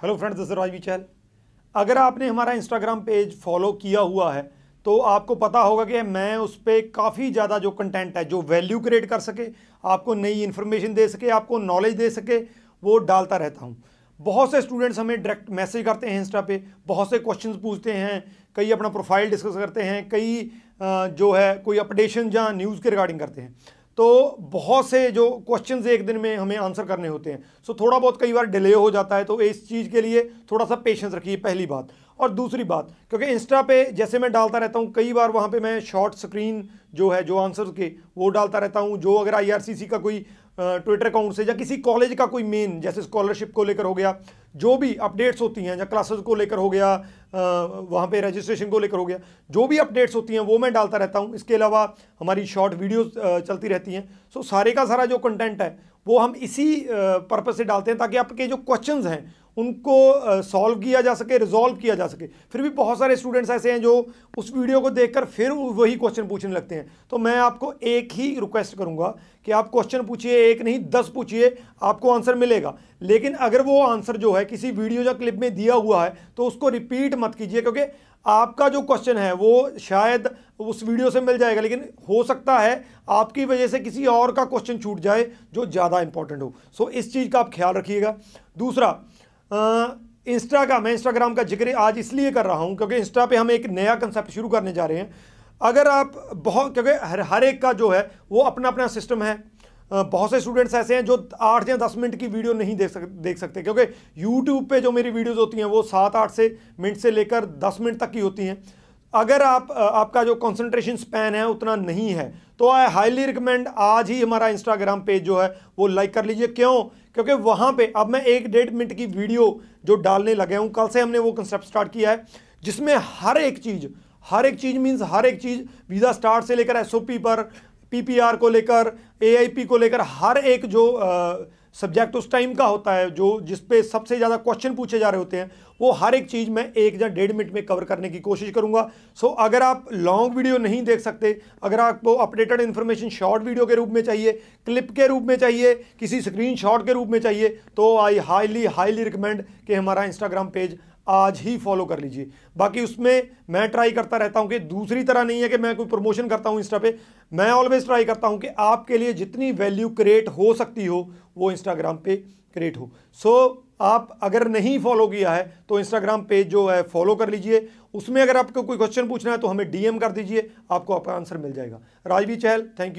Hello friends this Rajvi Chahal अगर आपने हमारा इंस्टाग्राम पेज फॉलो किया हुआ है तो आपको पता होगा कि मैं उस पर काफ़ी ज़्यादा जो कंटेंट है, जो वैल्यू क्रिएट कर सके, आपको नई इन्फॉर्मेशन दे सके, आपको नॉलेज दे सके, वो डालता रहता हूँ। बहुत से स्टूडेंट्स हमें डायरेक्ट मैसेज करते हैं इंस्टा पे, बहुत से क्वेश्चंस पूछते हैं, कई अपना प्रोफ़ाइल डिस्कस करते हैं, कई जो है, कोई अपडेशन या न्यूज़ के रिगार्डिंग करते हैं। तो बहुत से जो क्वेश्चन एक दिन में हमें आंसर करने होते हैं। सो थोड़ा बहुत कई बार डिले हो जाता है तो इस चीज़ के लिए थोड़ा सा पेशेंस रखिए, पहली बात। और दूसरी बात, क्योंकि इंस्टा पे जैसे मैं डालता रहता हूँ, कई बार वहाँ पे मैं शॉर्ट स्क्रीन जो है, जो आंसर के, वो डालता रहता हूँ। जो अगर आईआरसीसी का कोई ट्विटर अकाउंट से या किसी कॉलेज का कोई मेन जैसे स्कॉलरशिप को लेकर हो गया जो भी अपडेट्स होती हैं, या क्लासेस को लेकर हो गया वहाँ पे रजिस्ट्रेशन को लेकर हो गया, जो भी अपडेट्स होती हैं, वो मैं डालता रहता हूँ। इसके अलावा हमारी शॉर्ट वीडियोस चलती रहती हैं। सो सारे का सारा जो कंटेंट है, वो हम इसी पर्पज़ से डालते हैं, ताकि आपके जो क्वेश्चन हैं, उनको सॉल्व किया जा सके रिजॉल्व किया जा सके। फिर भी बहुत सारे स्टूडेंट्स ऐसे हैं जो उस वीडियो को देखकर फिर वही क्वेश्चन पूछने लगते हैं। तो मैं आपको एक ही रिक्वेस्ट करूँगा कि आप क्वेश्चन पूछिए, एक नहीं, दस पूछिए, आपको आंसर मिलेगा। लेकिन अगर वो आंसर जो है किसी वीडियो या क्लिप में दिया हुआ है तो उसको रिपीट मत कीजिए क्योंकि आपका जो क्वेश्चन है वो शायद उस वीडियो से मिल जाएगा लेकिन हो सकता है आपकी वजह से किसी और का क्वेश्चन छूट जाए जो ज़्यादा इंपॉर्टेंट हो। सो so, इस चीज़ का आप ख्याल रखिएगा। दूसरा इंस्टा का मैं इंस्टाग्राम का ज़िक्र आज इसलिए कर रहा हूँ क्योंकि इंस्टा पे हम एक नया कंसेप्ट शुरू करने जा रहे हैं। अगर आप बहुत क्योंकि हर हर एक का जो है वो अपना अपना सिस्टम है। बहुत से स्टूडेंट्स ऐसे हैं जो आठ या दस मिनट की वीडियो नहीं देख सक, देख सकते। क्योंकि यूट्यूब पे जो मेरी वीडियोस होती हैं, वो सात आठ से मिनट से लेकर दस मिनट तक की होती हैं। अगर आप आपका जो कंसंट्रेशन स्पैन है, उतना नहीं है तो आई हाईली रिकमेंड आज ही हमारा इंस्टाग्राम पेज जो है, वो लाइक कर लीजिए। क्यों? क्योंकि वहाँ पे अब मैं एक डेढ़ मिनट की वीडियो जो डालने लगे हूँ, कल से हमने वो कंसेप्ट स्टार्ट किया है, जिसमें हर एक चीज़, हर एक चीज़ मीन्स हर एक चीज़ वीज़ा स्टार्ट से लेकर एस पर पीपीआर को लेकर एआईपी को लेकर हर एक जो सब्जेक्ट उस टाइम का होता है, जो जिस पे सबसे ज़्यादा क्वेश्चन पूछे जा रहे होते हैं, वो हर एक चीज़ मैं एक या डेढ़ मिनट में कवर करने की कोशिश करूँगा। सो अगर आप लॉन्ग वीडियो नहीं देख सकते, अगर आपको अपडेटेड इन्फॉर्मेशन शॉर्ट वीडियो के रूप में चाहिए क्लिप के रूप में चाहिए, किसी स्क्रीन के रूप में चाहिए तो आई हाईली हाईली रिकमेंड कि हमारा इंस्टाग्राम पेज आज ही फॉलो कर लीजिए। बाकी उसमें मैं ट्राई करता रहता हूँ कि दूसरी तरह नहीं है कि मैं कोई प्रमोशन करता हूँ इंस्टा पे। मैं ऑलवेज ट्राई करता हूँ कि आपके लिए जितनी वैल्यू क्रिएट हो सकती हो वो इंस्टाग्राम पे क्रिएट हो। सो so, आप अगर नहीं फॉलो किया है तो इंस्टाग्राम पेज जो है फॉलो कर लीजिए। उसमें अगर आपको कोई क्वेश्चन पूछना है तो हमें डीएम कर दीजिए आपको आपका आंसर मिल जाएगा। राजवी चहल थैंक यू